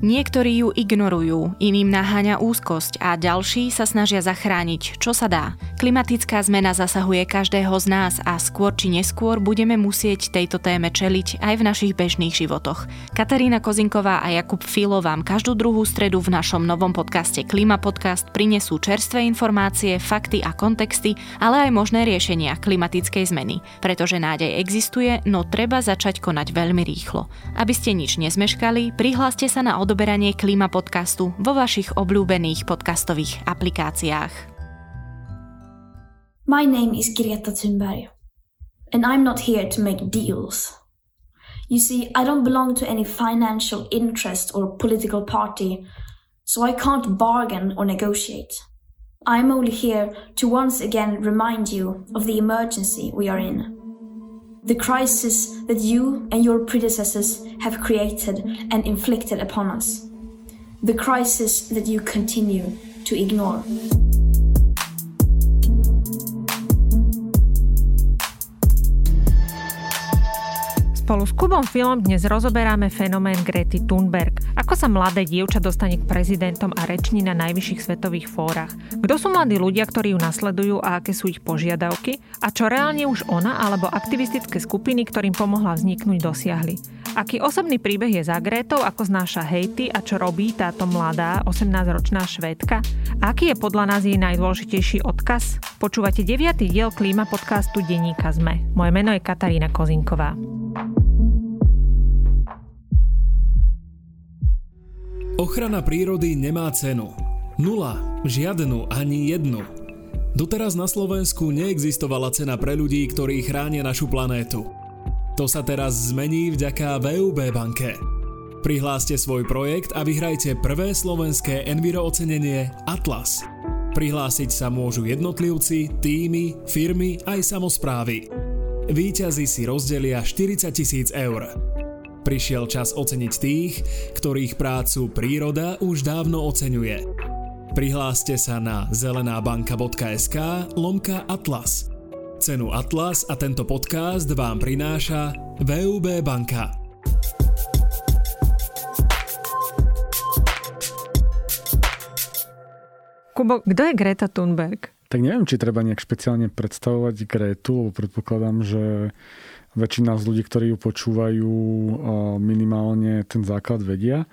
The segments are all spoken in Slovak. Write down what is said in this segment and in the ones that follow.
Niektorí ju ignorujú, iným naháňa úzkosť a ďalší sa snažia zachrániť, čo sa dá. Klimatická zmena zasahuje každého z nás a skôr či neskôr budeme musieť tejto téme čeliť aj v našich bežných životoch. Katarína Kozinková a Jakub Filo vám každú druhú stredu v našom novom podcaste Klima Podcast prinesú čerstvé informácie, fakty a kontexty, ale aj možné riešenia klimatickej zmeny. Pretože nádej existuje, no treba začať konať veľmi rýchlo. Aby ste nič nezmeškali, prihláste sa na odoberanie Klima podcastu vo vašich obľúbených podcastových aplikáciách. My name is Greta Thunberg, and I'm not here to make deals. You see, I don't belong to any financial interest or political party, so I can't bargain or negotiate. I'm only here to once again remind you of the emergency we are in. The crisis that you and your predecessors have created and inflicted upon us, the crisis that you continue to ignore. Spolu s Kubom Filom dnes rozoberáme fenomén Grety Thunberg. Ako sa mladé dievča dostane k prezidentom a reční na najvyšších svetových fórach? Kto sú mladí ľudia, ktorí ju nasledujú a aké sú ich požiadavky? A čo reálne už ona alebo aktivistické skupiny, ktorým pomohla vzniknúť, dosiahli? Aký osobný príbeh je za Gretou, ako znáša hejty a čo robí táto mladá 18-ročná švédka? Aký je podľa nás jej najdôležitejší odkaz? Počúvate 9. diel klíma podcastu Denníka ZME. Moje meno je Katarína Kozinková. Ochrana prírody nemá cenu. Nula, žiadnu ani jednu. Doteraz na Slovensku neexistovala cena pre ľudí, ktorí chránia našu planétu. To sa teraz zmení vďaka VUB banke. Prihláste svoj projekt a vyhrajte prvé slovenské Enviro ocenenie Atlas. Prihlásiť sa môžu jednotlivci, týmy, firmy aj samozprávy. Výťazí si rozdelia 40 tisíc eur. Prišiel čas oceniť tých, ktorých prácu príroda už dávno oceňuje. Prihláste sa na zelenábanka.sk lomka Atlas. Cenu Atlas a tento podcast vám prináša VUB banka. Kubo, kto je Greta Thunberg? Tak neviem, či treba nejak špeciálne predstavovať Gretu, lebo predpokladám, že väčšina z ľudí, ktorí ju počúvajú, minimálne ten základ vedia.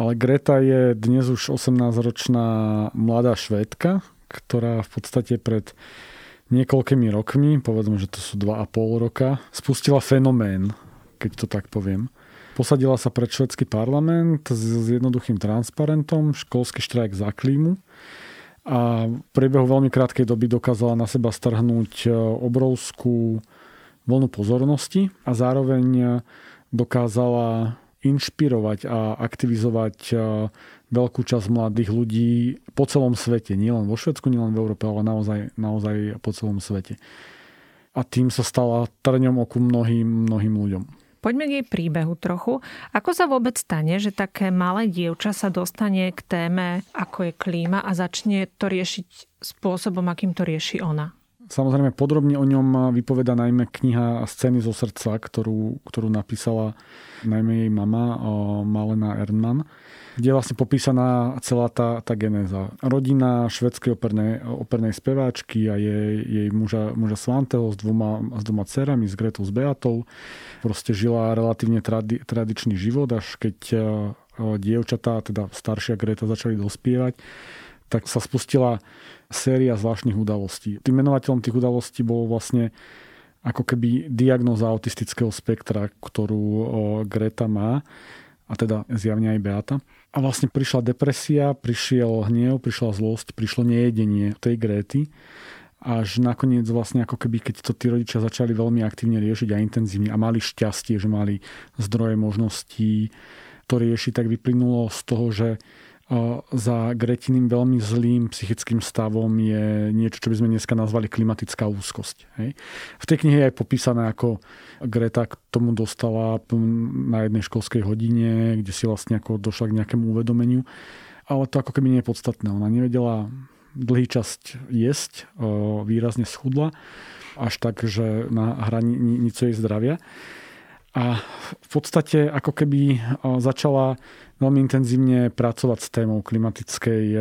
Ale Greta je dnes už 18-ročná mladá švédka, ktorá v podstate pred niekoľkými rokmi, povedzme, že to sú 2,5 roka, spustila fenomén, keď to tak poviem. Posadila sa pred švedský parlament s jednoduchým transparentom, školský štrajk za klímu a v priebehu veľmi krátkej doby dokázala na seba strhnúť e, obrovskú vlnu pozornosti a zároveň e, dokázala inšpirovať a aktivizovať e, veľkú časť mladých ľudí po celom svete. Nielen vo Švedsku, nielen v Európe, ale naozaj, naozaj po celom svete. A tým sa stala trňom oku mnohým, mnohým ľuďom. Poďme k jej príbehu trochu. Ako sa vôbec stane, že také malé dievča sa dostane k téme, ako je klíma a začne to riešiť spôsobom, akým to rieši ona? Samozrejme, podrobne o ňom vypoveda najmä kniha Scény zo srdca, ktorú, ktorú napísala najmä jej mama Malena Ernman, kde je vlastne popísaná celá tá, tá genéza. Rodina švedskej opernej, opernej speváčky a jej, jej muža, muža Svanteho s dvoma, s dvoma dcerami, s Gretou, s Beatou. Proste žila relatívne tradi, tradičný život, až keď dievčatá, teda staršia Greta, začali dospievať, tak sa spustila séria zvláštnych udalostí. Tým menovateľom tých udalostí bolo vlastne ako keby diagnoza autistického spektra, ktorú Greta má, a teda zjavne aj Beata. A vlastne prišla depresia, prišiel hnev, prišla zlosť, prišlo nejedenie tej Gréty. Až nakoniec vlastne ako keby, keď to tí rodičia začali veľmi aktívne riešiť a intenzívne a mali šťastie, že mali zdroje možností to riešiť, tak vyplynulo z toho, že za Gretiným veľmi zlým psychickým stavom je niečo, čo by sme dneska nazvali klimatická úzkosť. Hej. V tej knihe je aj popísané, ako Greta k tomu dostala na jednej školskej hodine, kde si vlastne ako došla k nejakému uvedomeniu. Ale to ako keby nie je podstatné. Ona nevedela dlhý čas jesť, výrazne schudla, až tak, že na hranicu jej zdravia. A v podstate ako keby začala veľmi intenzívne pracovať s témou klimatickej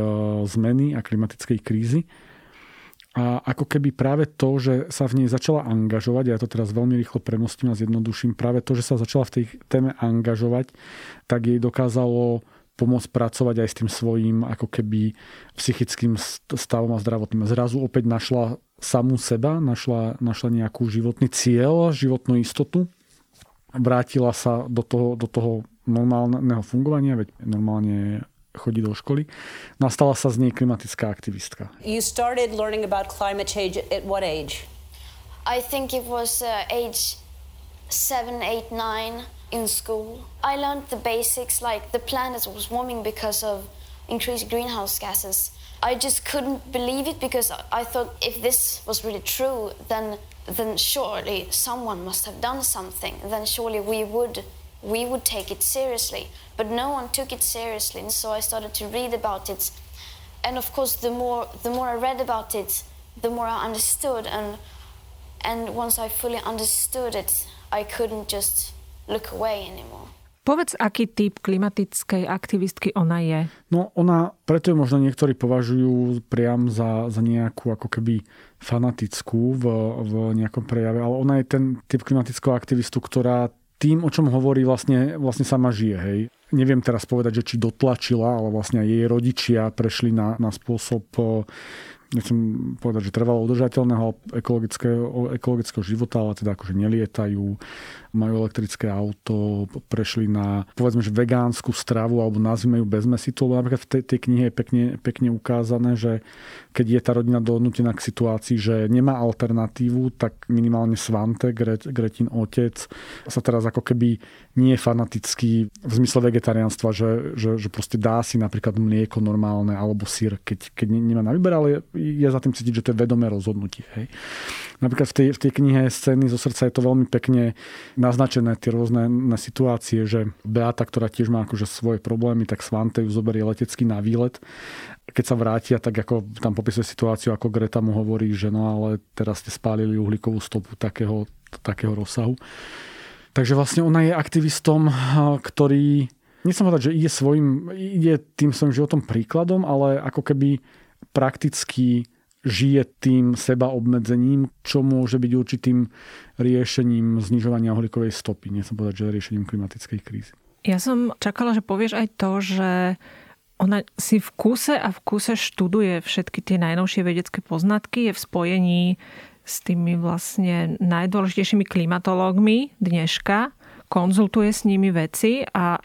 zmeny a klimatickej krízy. A ako keby práve to, že sa v nej začala angažovať, ja to teraz veľmi rýchlo premostím a zjednoduším, práve to, že sa začala v tej téme angažovať, tak jej dokázalo pomôcť pracovať aj s tým svojím ako keby psychickým stavom a zdravotným. Zrazu opäť našla samú seba, našla, našla nejakú životný cieľ, životnú istotu. Vrátila sa do toho, do toho normálneho fungovania, veď normálne chodí do školy. Nastala sa z nej klimatická aktivistka. You started learning about climate change at what age? I think it was uh, age 7, 8, 9 in school. I learned the basics like the planet was warming because of increased greenhouse gases. I just couldn't believe it because I thought if this was really true, then then surely someone must have done something. Then surely we would we would take it seriously. But no one took it seriously, and so I started to read about it. And of course, the more the more I read about it, the more I understood. And and once I fully understood it, I couldn't just look away anymore. Povedz, aký typ klimatickej aktivistky ona je? No ona, preto ju možno niektorí považujú priam za, za nejakú ako keby fanatickú v, v nejakom prejave, ale ona je ten typ klimatického aktivistu, ktorá tým, o čom hovorí, vlastne, vlastne sama žije. Hej. Neviem teraz povedať, že či dotlačila, ale vlastne jej rodičia prešli na, na spôsob nechcem povedať, že trvalo udržateľného ekologického, ekologického života, ale teda akože nelietajú, majú elektrické auto, prešli na povedzme, že vegánsku stravu alebo nazvime ju bez mesitu, lebo napríklad v tej, tej knihe je pekne, pekne ukázané, že keď je tá rodina dohodnutená k situácii, že nemá alternatívu, tak minimálne Svante, Gret, Gretin otec, sa teraz ako keby nie je fanatický v zmysle vegetariánstva, že, že, že proste dá si napríklad mlieko normálne alebo sír, keď, keď nemá na výber, ale je za tým cítiť, že to je vedomé rozhodnutie. Hej. Napríklad v tej, v tej knihe Scény zo srdca je to veľmi pekne naznačené tie rôzne situácie, že Beata, ktorá tiež má akože svoje problémy, tak Svante ju zoberie letecky na výlet keď sa vrátia, tak ako tam popisuje situáciu, ako Greta mu hovorí, že no ale teraz ste spálili uhlíkovú stopu takého, takého rozsahu. Takže vlastne ona je aktivistom, ktorý, nechcem povedať, že ide, svojim, ide tým svojim životom príkladom, ale ako keby prakticky žije tým seba obmedzením, čo môže byť určitým riešením znižovania uhlíkovej stopy. Nechcem povedať, že riešením klimatickej krízy. Ja som čakala, že povieš aj to, že ona si v kúse a v kúse študuje všetky tie najnovšie vedecké poznatky, je v spojení s tými vlastne najdôležitejšími klimatológmi dneška, konzultuje s nimi veci a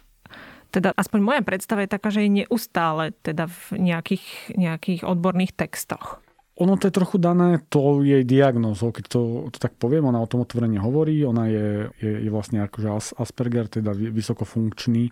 teda aspoň moja predstava je taká, že je neustále teda v nejakých, nejakých odborných textoch. Ono to je trochu dané tou jej diagnózou, keď to, to tak poviem, ona o tom otvorene hovorí, ona je, je, je vlastne akože Asperger, teda vysokofunkčný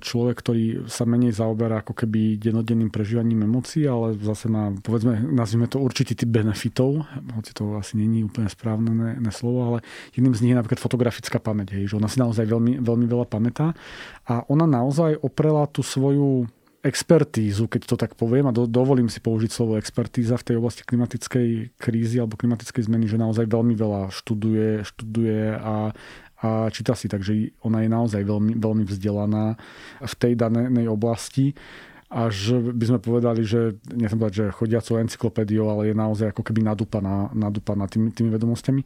človek, ktorý sa menej zaoberá ako keby denodenným prežívaním emócií, ale zase má, povedzme, nazvime to určitý typ benefitov, hoci to asi není úplne správne ne, ne slovo, ale jedným z nich je napríklad fotografická pamäť, hej, že ona si naozaj veľmi, veľmi veľa pamätá. A ona naozaj oprela tú svoju expertízu, keď to tak poviem, a do, dovolím si použiť slovo expertíza v tej oblasti klimatickej krízy alebo klimatickej zmeny, že naozaj veľmi veľa študuje, študuje a, a číta si, takže ona je naozaj veľmi, veľmi vzdelaná v tej danej oblasti až by sme povedali, že nechcem povedať, že chodiacou encyklopédiou, ale je naozaj ako keby nadúpaná, nadúpaná tými, tými vedomostiami.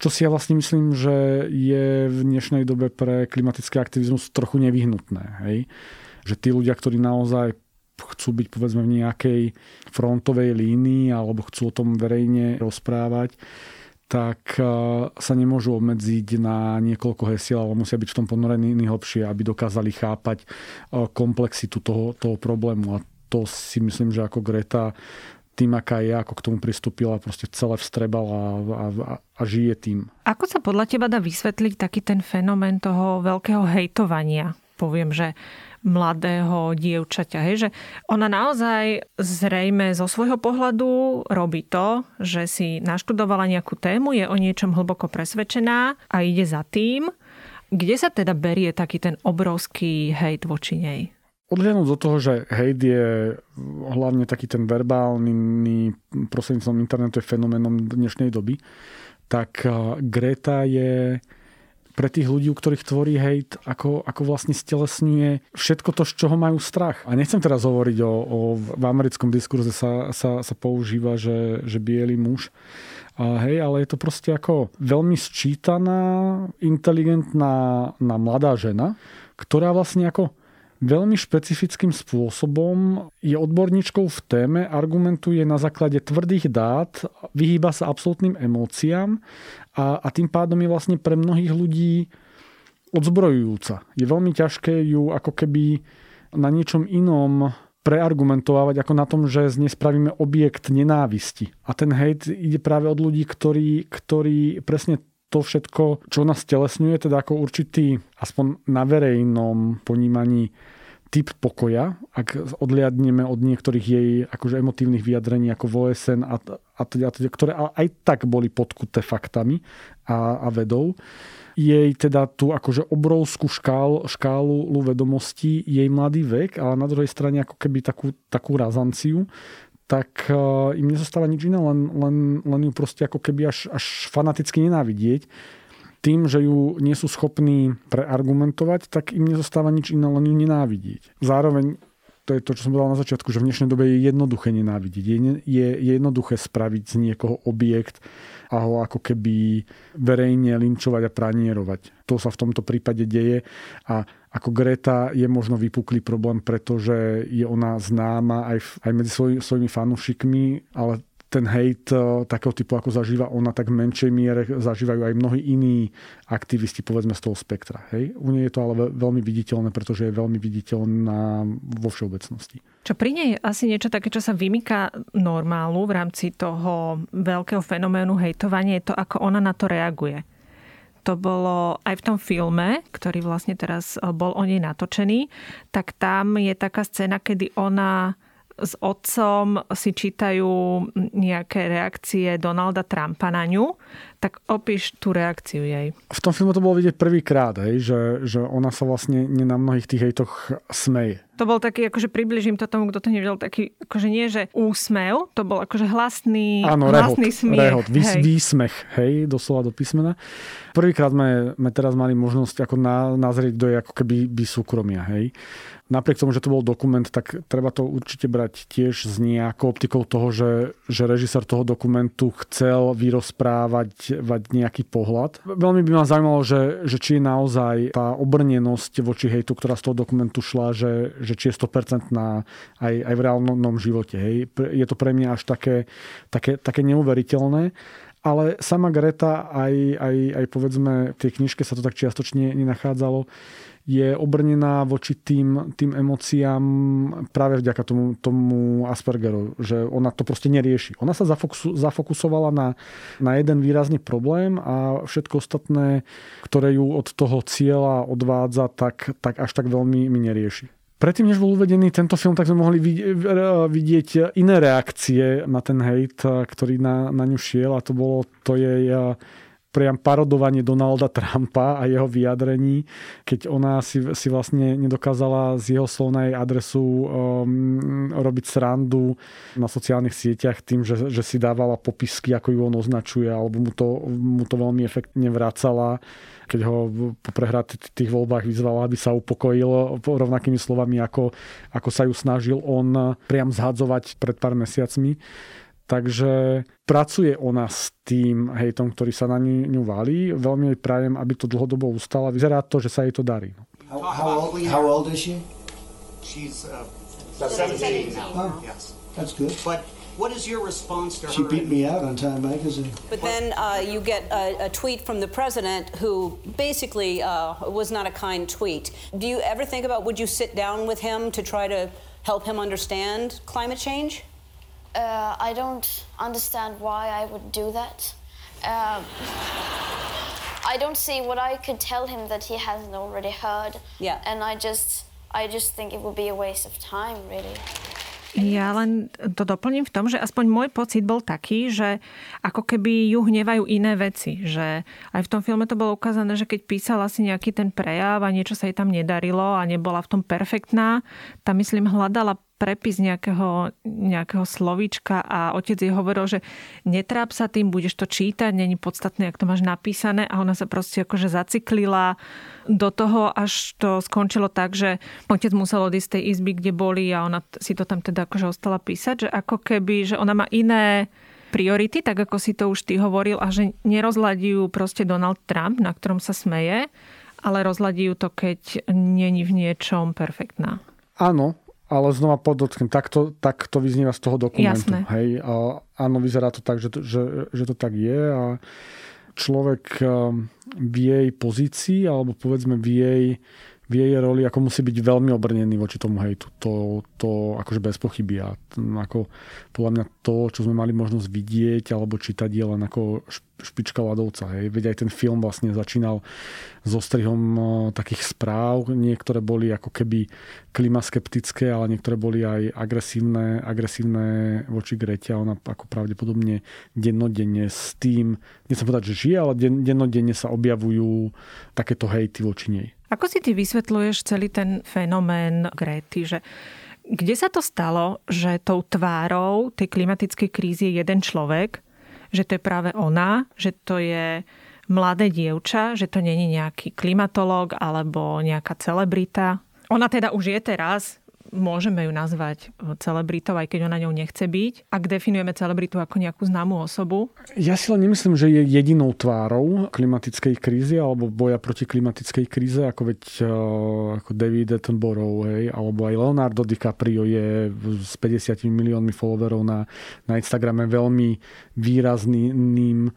Čo si ja vlastne myslím, že je v dnešnej dobe pre klimatický aktivizmus trochu nevyhnutné. Hej? Že tí ľudia, ktorí naozaj chcú byť povedzme v nejakej frontovej línii alebo chcú o tom verejne rozprávať, tak e, sa nemôžu obmedziť na niekoľko hesiel, ale musia byť v tom ponorení hlbšie, aby dokázali chápať e, komplexitu toho, toho problému. A to si myslím, že ako Greta tým, aká je, ako k tomu pristúpila, proste celé vstrebala a, a, a žije tým. Ako sa podľa teba dá vysvetliť taký ten fenomén toho veľkého hejtovania? Poviem, že mladého dievčaťa. Hej? Že ona naozaj zrejme zo svojho pohľadu robí to, že si naštudovala nejakú tému, je o niečom hlboko presvedčená a ide za tým. Kde sa teda berie taký ten obrovský hejt voči nej? Odhľadnúť do toho, že hejt je hlavne taký ten verbálny prostredníctvom internetu je fenoménom dnešnej doby, tak Greta je pre tých ľudí, ktorých tvorí hejt, ako, ako vlastne stelesňuje všetko to, z čoho majú strach. A nechcem teraz hovoriť o, o v americkom diskurze sa, sa, sa používa, že, že biely muž a hej, ale je to proste ako veľmi sčítaná, inteligentná na mladá žena, ktorá vlastne ako veľmi špecifickým spôsobom je odborníčkou v téme, argumentuje na základe tvrdých dát, vyhýba sa absolútnym emóciám a, a tým pádom je vlastne pre mnohých ľudí odzbrojujúca. Je veľmi ťažké ju ako keby na niečom inom preargumentovať ako na tom, že z nej spravíme objekt nenávisti. A ten hejt ide práve od ľudí, ktorí, ktorí presne to všetko, čo nás telesňuje, teda ako určitý, aspoň na verejnom ponímaní, typ pokoja, ak odliadneme od niektorých jej akože emotívnych vyjadrení ako v OSN a, a, teda, ktoré aj tak boli podkuté faktami a, a vedou, jej teda tú akože obrovskú škálu, škálu vedomostí, jej mladý vek, ale na druhej strane ako keby takú, takú razanciu, tak uh, im nezostáva nič iné, len, len, len ju proste ako keby až, až fanaticky nenávidieť. Tým, že ju nie sú schopní preargumentovať, tak im nezostáva nič iné, len ju nenávidieť. Zároveň to je to, čo som povedal na začiatku, že v dnešnej dobe je jednoduché nenávidieť. Je, je, je jednoduché spraviť z niekoho objekt, a ho ako keby verejne linčovať a pranierovať. To sa v tomto prípade deje a ako Greta je možno vypuklý problém, pretože je ona známa aj, v, aj medzi svoj, svojimi fanúšikmi, ale ten hejt e, takého typu, ako zažíva ona, tak v menšej miere zažívajú aj mnohí iní aktivisti, povedzme z toho spektra. Hej? U nej je to ale veľmi viditeľné, pretože je veľmi viditeľná vo všeobecnosti. Čo pri nej je asi niečo také, čo sa vymýka normálu v rámci toho veľkého fenoménu hejtovania, je to, ako ona na to reaguje. To bolo aj v tom filme, ktorý vlastne teraz bol o nej natočený, tak tam je taká scéna, kedy ona s otcom si čítajú nejaké reakcie Donalda Trumpa na ňu, tak opíš tú reakciu jej. V tom filmu to bolo vidieť prvýkrát, že, že ona sa vlastne na mnohých tých hejtoch smeje. To bol taký, akože približím to tomu, kto to nevidel, taký, akože nie, že úsmev, to bol akože hlasný, Áno, hlasný rehot, smiech. Rehot, vys, hej. výsmech, hej, doslova do písmena. Prvýkrát sme, sme teraz mali možnosť ako na, nazrieť do ako keby by súkromia, hej napriek tomu, že to bol dokument, tak treba to určite brať tiež s nejakou optikou toho, že, že režisér toho dokumentu chcel vyrozprávať nejaký pohľad. Veľmi by ma zaujímalo, že, že či je naozaj tá obrnenosť voči hejtu, ktorá z toho dokumentu šla, že, že či je 100% na, aj, aj v reálnom živote. Hej. Je to pre mňa až také, také, také neuveriteľné ale sama Greta, aj, aj, aj povedzme, v tej knižke sa to tak čiastočne nenachádzalo, je obrnená voči tým, tým emóciám práve vďaka tomu, tomu Aspergeru, že ona to proste nerieši. Ona sa zafokusovala na, na jeden výrazný problém a všetko ostatné, ktoré ju od toho cieľa odvádza, tak, tak až tak veľmi mi nerieši. Predtým, než bol uvedený tento film, tak sme mohli vidieť iné reakcie na ten hejt, ktorý na, na ňu šiel a to bolo to jej priam parodovanie Donalda Trumpa a jeho vyjadrení, keď ona si, si vlastne nedokázala z jeho slovnej adresu um, robiť srandu na sociálnych sieťach tým, že, že si dávala popisky, ako ju on označuje, alebo mu to, mu to veľmi efektne vracala keď ho po tých voľbách vyzvala, aby sa upokojil rovnakými slovami, ako, ako sa ju snažil on priam zhadzovať pred pár mesiacmi. Takže pracuje ona s tým hejtom, ktorý sa na ňu valí. Veľmi jej prajem, aby to dlhodobo ustala. Vyzerá to, že sa jej to darí. How, how, old, how old is she? She's uh, 17 now. Oh, yes. That's good. But what is your response to she her? She beat me out on Time Magazine. But then uh, you get a, a, tweet from the president who basically uh, was not a kind tweet. Do you ever think about would you sit down with him to try to help him understand climate change? Uh, I don't understand why I would do that. Um, I don't see what I could tell him that he hasn't already heard. Yeah. And I just, I just think it would be a waste of time, really. Ja len to doplním v tom, že aspoň môj pocit bol taký, že ako keby ju hnevajú iné veci. Že aj v tom filme to bolo ukázané, že keď písala si nejaký ten prejav a niečo sa jej tam nedarilo a nebola v tom perfektná, tam myslím hľadala prepis nejakého, nejakého slovíčka a otec jej hovoril, že netráp sa tým, budeš to čítať, není podstatné, ak to máš napísané a ona sa proste akože zaciklila do toho, až to skončilo tak, že otec musel odísť z tej izby, kde boli a ona si to tam teda akože ostala písať, že ako keby, že ona má iné priority, tak ako si to už ty hovoril, a že nerozladí ju proste Donald Trump, na ktorom sa smeje, ale rozladí ju to, keď není v niečom perfektná. Áno, ale znova podotknem, tak to, tak to vyznieva z toho dokumentu. Jasné. Hej, a áno, vyzerá to tak, že, to, že, že to tak je a človek v jej pozícii, alebo povedzme v jej v jej roli ako musí byť veľmi obrnený voči tomu hejtu. To, to akože bez pochyby. A ako, podľa mňa to, čo sme mali možnosť vidieť alebo čítať je len ako špička ľadovca. Hej. Veď aj ten film vlastne začínal so strihom e, takých správ. Niektoré boli ako keby klimaskeptické, ale niektoré boli aj agresívne, agresívne voči Grete ona ako pravdepodobne dennodenne s tým, nechcem povedať, že žije, ale dennodenne sa objavujú takéto hejty voči nej. Ako si ty vysvetľuješ celý ten fenomén Gréty, že kde sa to stalo, že tou tvárou tej klimatickej krízy je jeden človek, že to je práve ona, že to je mladé dievča, že to není nejaký klimatológ alebo nejaká celebrita. Ona teda už je teraz môžeme ju nazvať celebritou, aj keď ona ňou nechce byť, ak definujeme celebritu ako nejakú známú osobu? Ja si len nemyslím, že je jedinou tvárou klimatickej krízy alebo boja proti klimatickej kríze, ako veď eh, ako David Attenborough, hej, alebo aj Leonardo DiCaprio je s 50 miliónmi followerov na, na Instagrame veľmi výrazným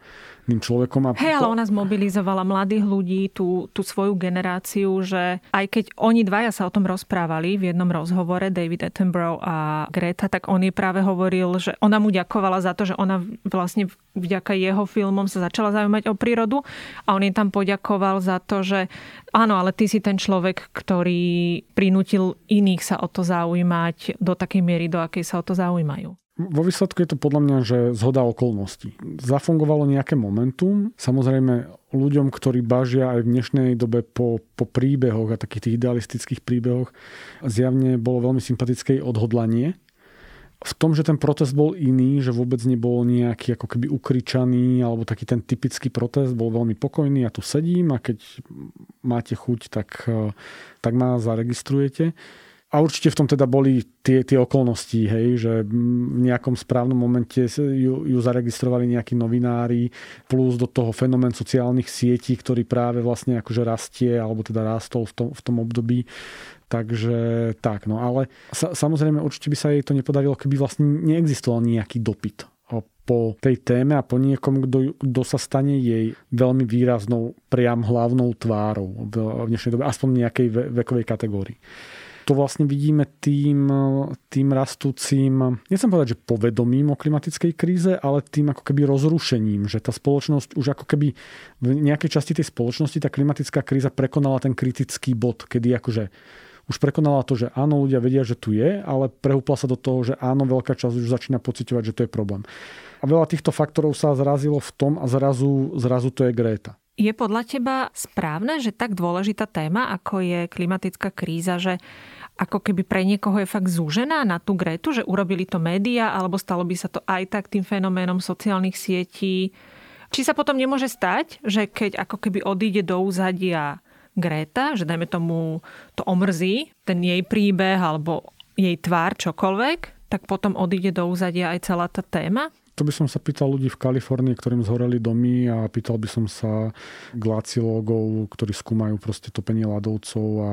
človekom. A Hej, ale ona zmobilizovala mladých ľudí, tú, tú svoju generáciu, že aj keď oni dvaja sa o tom rozprávali v jednom rozhovore, David Attenborough a Greta, tak on jej práve hovoril, že ona mu ďakovala za to, že ona vlastne vďaka jeho filmom sa začala zaujímať o prírodu a on jej tam poďakoval za to, že áno, ale ty si ten človek, ktorý prinútil iných sa o to zaujímať do takej miery, do akej sa o to zaujímajú. Vo výsledku je to podľa mňa, že zhoda okolností. Zafungovalo nejaké momentum. Samozrejme, ľuďom, ktorí bažia aj v dnešnej dobe po, po príbehoch a takých tých idealistických príbehoch, zjavne bolo veľmi sympatické odhodlanie. V tom, že ten protest bol iný, že vôbec nebol nejaký ako keby ukričaný, alebo taký ten typický protest, bol veľmi pokojný, ja tu sedím a keď máte chuť, tak, tak ma zaregistrujete a určite v tom teda boli tie, tie okolnosti, hej, že v nejakom správnom momente ju, ju zaregistrovali nejakí novinári, plus do toho fenomén sociálnych sietí, ktorý práve vlastne akože rastie, alebo teda rástol v tom, v tom období. Takže tak, no ale sa, samozrejme určite by sa jej to nepodarilo, keby vlastne neexistoval nejaký dopyt po tej téme a po niekom, kto, sa stane jej veľmi výraznou, priam hlavnou tvárou v dnešnej dobe, aspoň nejakej vekovej kategórii to vlastne vidíme tým, tým rastúcim, nechcem povedať, že povedomím o klimatickej kríze, ale tým ako keby rozrušením, že tá spoločnosť už ako keby v nejakej časti tej spoločnosti tá klimatická kríza prekonala ten kritický bod, kedy akože už prekonala to, že áno, ľudia vedia, že tu je, ale prehúpla sa do toho, že áno, veľká časť už začína pocitovať, že to je problém. A veľa týchto faktorov sa zrazilo v tom a zrazu, zrazu to je Gréta. Je podľa teba správne, že tak dôležitá téma, ako je klimatická kríza, že ako keby pre niekoho je fakt zúžená na tú Gretu, že urobili to média, alebo stalo by sa to aj tak tým fenoménom sociálnych sietí. Či sa potom nemôže stať, že keď ako keby odíde do úzadia Greta, že dajme tomu to omrzí, ten jej príbeh alebo jej tvár, čokoľvek, tak potom odíde do úzadia aj celá tá téma? To by som sa pýtal ľudí v Kalifornii, ktorým zhoreli domy a pýtal by som sa glaciológov, ktorí skúmajú proste topenie ľadovcov a,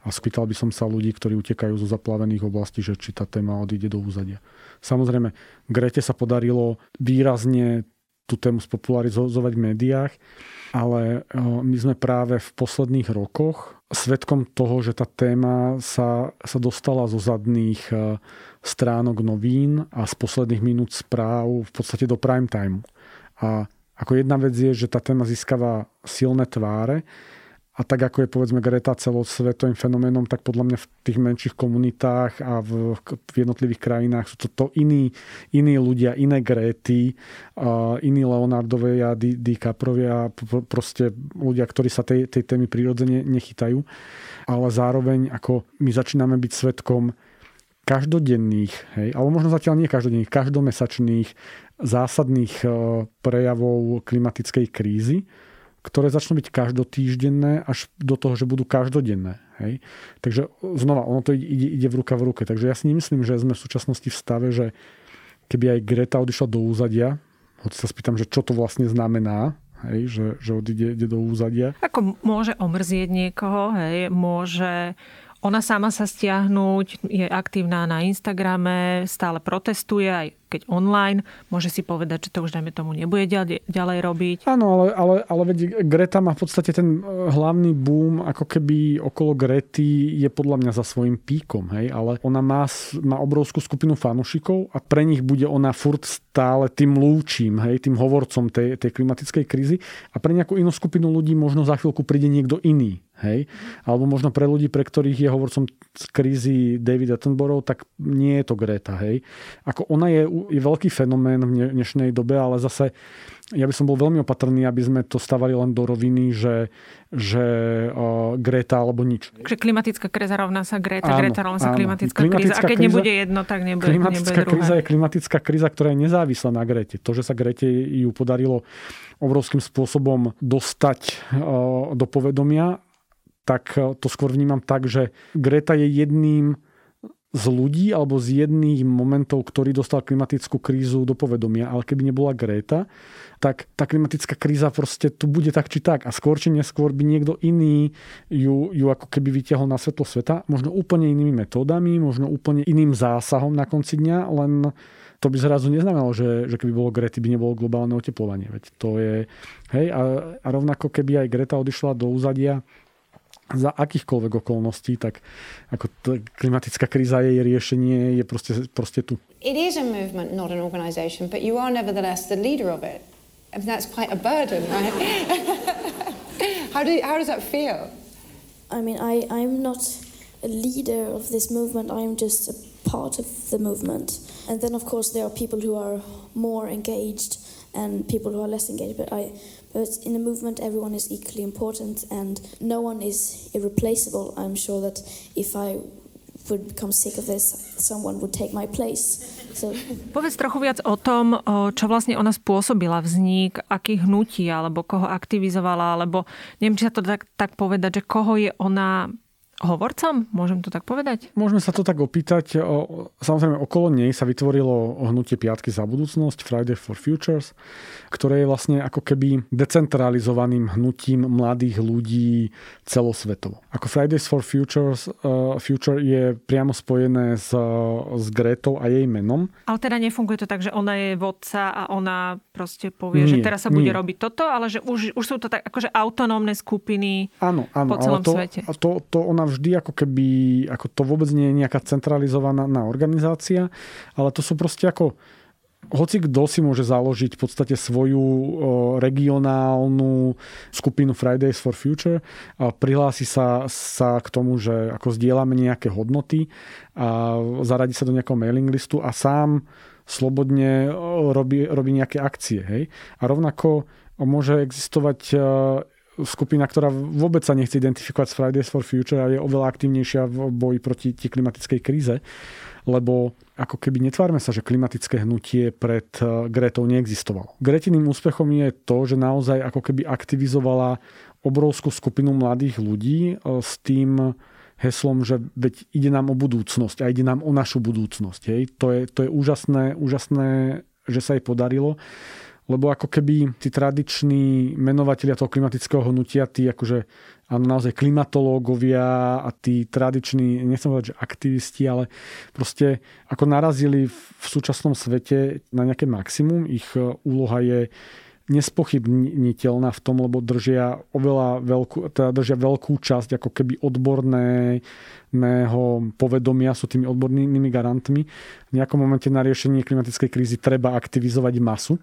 a spýtal by som sa ľudí, ktorí utekajú zo zaplavených oblastí, že či tá téma odíde do úzadia. Samozrejme, Grete sa podarilo výrazne tú tému spopularizovať v médiách, ale my sme práve v posledných rokoch svetkom toho, že tá téma sa, sa dostala zo zadných stránok novín a z posledných minút správ v podstate do prime time. A ako jedna vec je, že tá téma získava silné tváre a tak ako je povedzme Greta celosvetovým fenoménom, tak podľa mňa v tých menších komunitách a v, v jednotlivých krajinách sú to, to iní, iní ľudia, iné Gréty, uh, iní Leonardové a Di, DiCaprovia, proste ľudia, ktorí sa tej, tej témy prírodzene nechytajú. Ale zároveň ako my začíname byť svetkom každodenných, hej, alebo možno zatiaľ nie každodenných, každomesačných zásadných e, prejavov klimatickej krízy, ktoré začnú byť každotýždenné až do toho, že budú každodenné. Hej. Takže znova, ono to ide, ide v ruka v ruke. Takže ja si nemyslím, že sme v súčasnosti v stave, že keby aj Greta odišla do úzadia, hoď sa spýtam, že čo to vlastne znamená, hej, že, že odíde ide do úzadia. Ako môže omrzieť niekoho, hej, môže ona sama sa stiahnuť, je aktívna na Instagrame, stále protestuje, aj keď online, môže si povedať, že to už dajme tomu nebude ďalej robiť. Áno, ale, ale, ale veď Greta má v podstate ten e, hlavný boom, ako keby okolo Grety je podľa mňa za svojím píkom, hej, ale ona má, má obrovskú skupinu fanúšikov a pre nich bude ona furt stále tým lúčim, hej, tým hovorcom tej, tej klimatickej krízy. A pre nejakú inú skupinu ľudí možno za chvíľku príde niekto iný, Hej? Alebo možno pre ľudí, pre ktorých je hovorcom z krízy David Attenborough, tak nie je to Greta. Hej? Ako ona je, je veľký fenomén v dnešnej dobe, ale zase ja by som bol veľmi opatrný, aby sme to stavali len do roviny, že, že uh, Greta alebo nič. Že klimatická kríza rovná sa Greta, áno, Greta rovná sa klimatická, klimatická kríza. A keď kríza, nebude jedno, tak nebude, klimatická nebude kríza je klimatická kríza, ktorá je nezávislá na Grete. To, že sa Grete ju podarilo obrovským spôsobom dostať uh, do povedomia tak e, to skôr vnímam tak, že Greta je jedným z ľudí alebo z jedných momentov, ktorý dostal klimatickú krízu do povedomia. Ale keby nebola Greta, tak tá klimatická kríza proste tu bude tak či tak. A skôr či neskôr by niekto iný ju, ju ako keby vytiahol na svetlo sveta. Možno úplne inými metódami, možno úplne iným zásahom na konci dňa, len to by zrazu neznamenalo, že, že keby bolo Grety, by nebolo globálne oteplovanie. Veď to je, hej, a, a rovnako keby aj Greta odišla do úzadia, za akýchkoľvek okolností, tak ako klimatická kríza, jej riešenie je proste, proste tu. It is a movement, not an organization, but you are nevertheless the leader of it. And that's quite a burden, right? how, do, how does that feel? I mean, I, I'm not a leader of this movement, I'm just a part of the movement. And then, of course, there are people who are more engaged and people who are less engaged, but I But in a movement, everyone is equally important and no one is irreplaceable. I'm sure that if I would become sick of this, someone would take my place. So... Povedz trochu viac o tom, čo vlastne ona spôsobila vznik, akých hnutí, alebo koho aktivizovala, alebo neviem, či sa to tak, tak povedať, že koho je ona hovorcom? Môžem to tak povedať? Môžeme sa to tak opýtať. Samozrejme, okolo nej sa vytvorilo hnutie Piatky za budúcnosť, Friday for Futures, ktoré je vlastne ako keby decentralizovaným hnutím mladých ľudí celosvetovo. Ako Fridays for Futures, uh, Future je priamo spojené s, s Gretou a jej menom. Ale teda nefunguje to tak, že ona je vodca a ona proste povie, nie, že teraz sa bude nie. robiť toto, ale že už, už sú to tak akože autonómne skupiny áno, áno, po celom ale to, svete. To, to ona vždy ako keby, ako to vôbec nie je nejaká centralizovaná organizácia, ale to sú proste ako hoci kto si môže založiť v podstate svoju regionálnu skupinu Fridays for Future a prihlási sa, sa k tomu, že ako zdieľame nejaké hodnoty a zaradí sa do nejakého mailing listu a sám slobodne robí, robí nejaké akcie. Hej? A rovnako môže existovať skupina, ktorá vôbec sa nechce identifikovať s Fridays for Future a je oveľa aktívnejšia v boji proti klimatickej kríze, lebo ako keby netvárme sa, že klimatické hnutie pred eh, Gretou neexistovalo. Gretiným úspechom je to, že naozaj ako keby aktivizovala obrovskú skupinu mladých ľudí eh, s tým heslom, že veď ide nám o budúcnosť a ide nám o našu budúcnosť. Hej. To, je, to je úžasné, úžasné, že sa jej podarilo lebo ako keby tí tradiční menovatelia toho klimatického hnutia, tí akože áno, naozaj klimatológovia a tí tradiční, nechcem povedať, že aktivisti, ale proste ako narazili v súčasnom svete na nejaké maximum. Ich e, úloha je nespochybniteľná v tom, lebo držia oveľa veľkú, teda držia veľkú časť ako keby odborného povedomia, sú tými odbornými garantmi. V nejakom momente na riešenie klimatickej krízy treba aktivizovať masu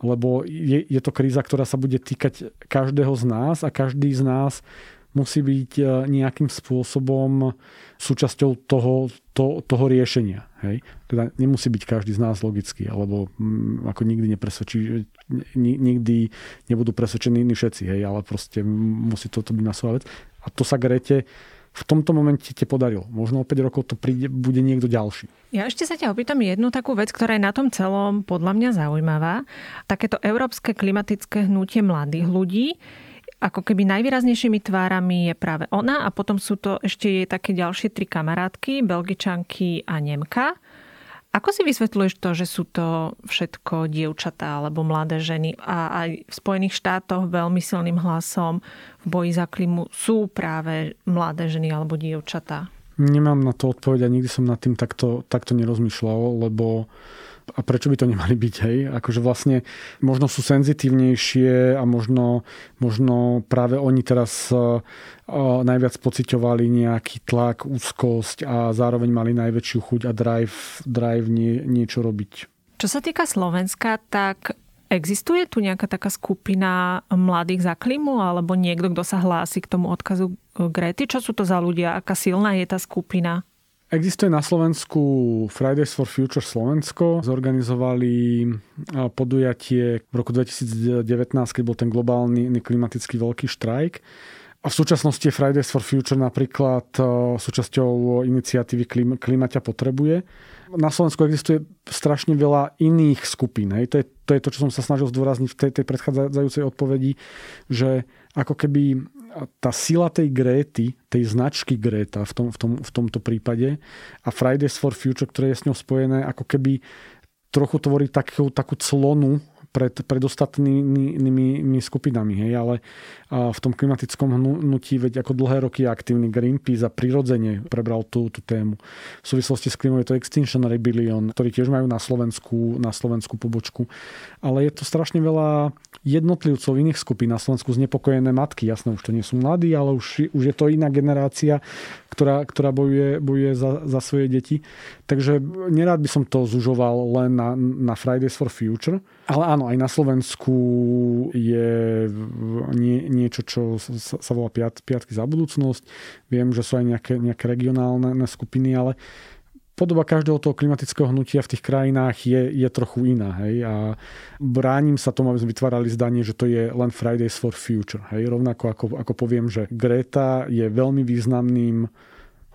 lebo je, je to kríza, ktorá sa bude týkať každého z nás a každý z nás musí byť e, nejakým spôsobom súčasťou toho, to, toho riešenia. Hej? Teda nemusí byť každý z nás logický, alebo m, mm, ako nikdy nepresvedčí, nikdy nebudú presvedčení iní všetci, hej? ale proste musí toto byť masová vec. A to sa Grete v tomto momente ti podarilo. Možno o 5 rokov to príde, bude niekto ďalší. Ja ešte sa ťa opýtam jednu takú vec, ktorá je na tom celom podľa mňa zaujímavá. Takéto európske klimatické hnutie mladých ľudí ako keby najvýraznejšími tvárami je práve ona a potom sú to ešte jej také ďalšie tri kamarátky, Belgičanky a Nemka. Ako si vysvetľuješ to, že sú to všetko dievčatá alebo mladé ženy a aj v Spojených štátoch veľmi silným hlasom v boji za klimu sú práve mladé ženy alebo dievčatá? Nemám na to odpoveď a nikdy som nad tým takto, takto nerozmýšľal, lebo a prečo by to nemali byť, hej? Akože vlastne možno sú senzitívnejšie a možno, možno práve oni teraz uh, najviac pociťovali nejaký tlak, úzkosť a zároveň mali najväčšiu chuť a drive, drive nie, niečo robiť. Čo sa týka Slovenska, tak Existuje tu nejaká taká skupina mladých za klimu alebo niekto, kto sa hlási k tomu odkazu Grety? Čo sú to za ľudia? Aká silná je tá skupina? Existuje na Slovensku Fridays for Future Slovensko. Zorganizovali podujatie v roku 2019, keď bol ten globálny klimatický veľký štrajk. A v súčasnosti je Fridays for Future napríklad súčasťou iniciatívy Klimaťa potrebuje. Na Slovensku existuje strašne veľa iných skupín. Hej. To, je, to je to, čo som sa snažil zdôrazniť v tej, tej predchádzajúcej odpovedi, že ako keby tá sila tej Gréty, tej značky Greta v, tom, v, tom, v tomto prípade a Fridays for Future, ktoré je s ňou spojené, ako keby trochu tvorí takú, takú clonu pred, pred ostatnými skupinami. Hej? Ale v tom klimatickom hnutí, veď ako dlhé roky je aktívny Greenpeace a prirodzene prebral tú, tú tému. V súvislosti s klímou je to Extinction Rebellion, ktorí tiež majú na Slovensku, na Slovensku pobočku. Ale je to strašne veľa jednotlivcov iných skupín na Slovensku, znepokojené matky. Jasné, už to nie sú mladí, ale už, už je to iná generácia, ktorá, ktorá bojuje, bojuje za, za svoje deti. Takže nerád by som to zužoval len na, na Fridays for Future. Ale áno, aj na Slovensku je nie, niečo, čo sa, sa volá piat, Piatky za budúcnosť. Viem, že sú aj nejaké, nejaké regionálne skupiny, ale podoba každého toho klimatického hnutia v tých krajinách je, je trochu iná. Hej? A bránim sa tomu, aby sme vytvárali zdanie, že to je len Fridays for Future. Hej? Rovnako ako, ako poviem, že Greta je veľmi významným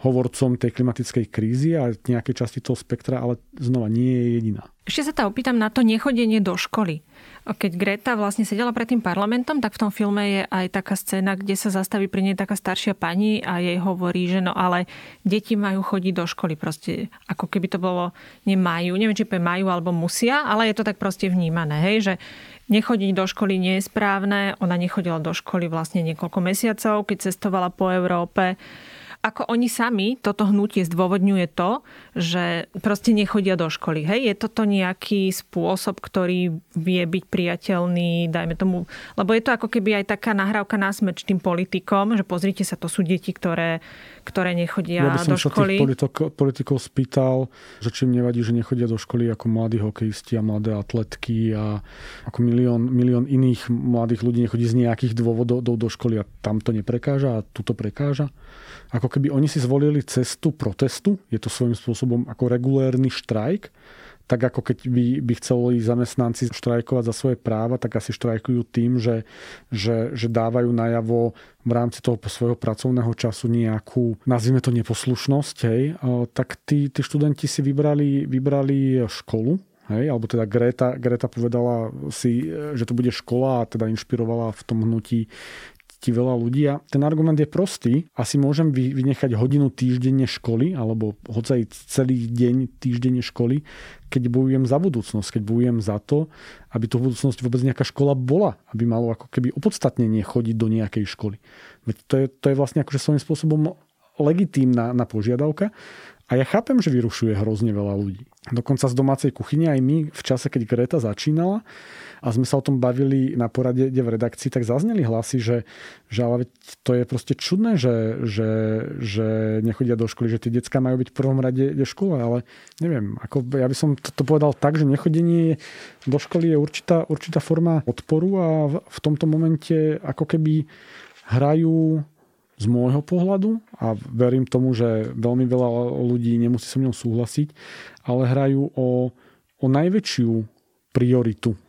hovorcom tej klimatickej krízy a nejakej časti toho spektra, ale znova nie je jediná. Ešte sa ta opýtam na to nechodenie do školy. Keď Greta vlastne sedela pred tým parlamentom, tak v tom filme je aj taká scéna, kde sa zastaví pri nej taká staršia pani a jej hovorí, že no ale deti majú chodiť do školy. Proste ako keby to bolo nemajú, neviem, či majú alebo musia, ale je to tak proste vnímané, hej, že nechodiť do školy nie je správne. Ona nechodila do školy vlastne niekoľko mesiacov, keď cestovala po Európe ako oni sami toto hnutie zdôvodňuje to, že proste nechodia do školy. Hej? Je toto nejaký spôsob, ktorý vie byť priateľný, dajme tomu, lebo je to ako keby aj taká nahrávka na smeč tým politikom, že pozrite sa, to sú deti, ktoré, ktoré nechodia ja by som do školy. Ja politikov, politikov spýtal, že či im nevadí, že nechodia do školy ako mladí hokejisti a mladé atletky a ako milión, milión iných mladých ľudí nechodí z nejakých dôvodov do školy a tam to neprekáža a tu to prekáža ako keby oni si zvolili cestu protestu, je to svojím spôsobom ako regulérny štrajk, tak ako keď by, by chceli zamestnanci štrajkovať za svoje práva, tak asi štrajkujú tým, že, že, že dávajú najavo v rámci toho svojho pracovného času nejakú, nazvime to neposlušnosť, hej, tak tí, tí študenti si vybrali, vybrali školu, Hej, alebo teda Greta, Greta povedala si, že to bude škola a teda inšpirovala v tom hnutí ti veľa ľudí a ten argument je prostý. Asi môžem vynechať hodinu týždenne školy alebo hoci celý deň týždenne školy, keď bojujem za budúcnosť, keď bojujem za to, aby tu v budúcnosti vôbec nejaká škola bola, aby malo ako keby opodstatnenie chodiť do nejakej školy. Veď to je, to je vlastne akože svojím spôsobom legitímna na požiadavka a ja chápem, že vyrušuje hrozne veľa ľudí. Dokonca z domácej kuchyne aj my v čase, keď Greta začínala, a sme sa o tom bavili na porade v redakcii, tak zazneli hlasy, že, že ale to je proste čudné, že, že, že nechodia do školy, že tie decka majú byť v prvom rade v škole, ale neviem, ako ja by som to, to povedal tak, že nechodenie do školy je určitá, určitá forma odporu a v, v tomto momente ako keby hrajú z môjho pohľadu a verím tomu, že veľmi veľa ľudí nemusí so mnou súhlasiť, ale hrajú o, o najväčšiu prioritu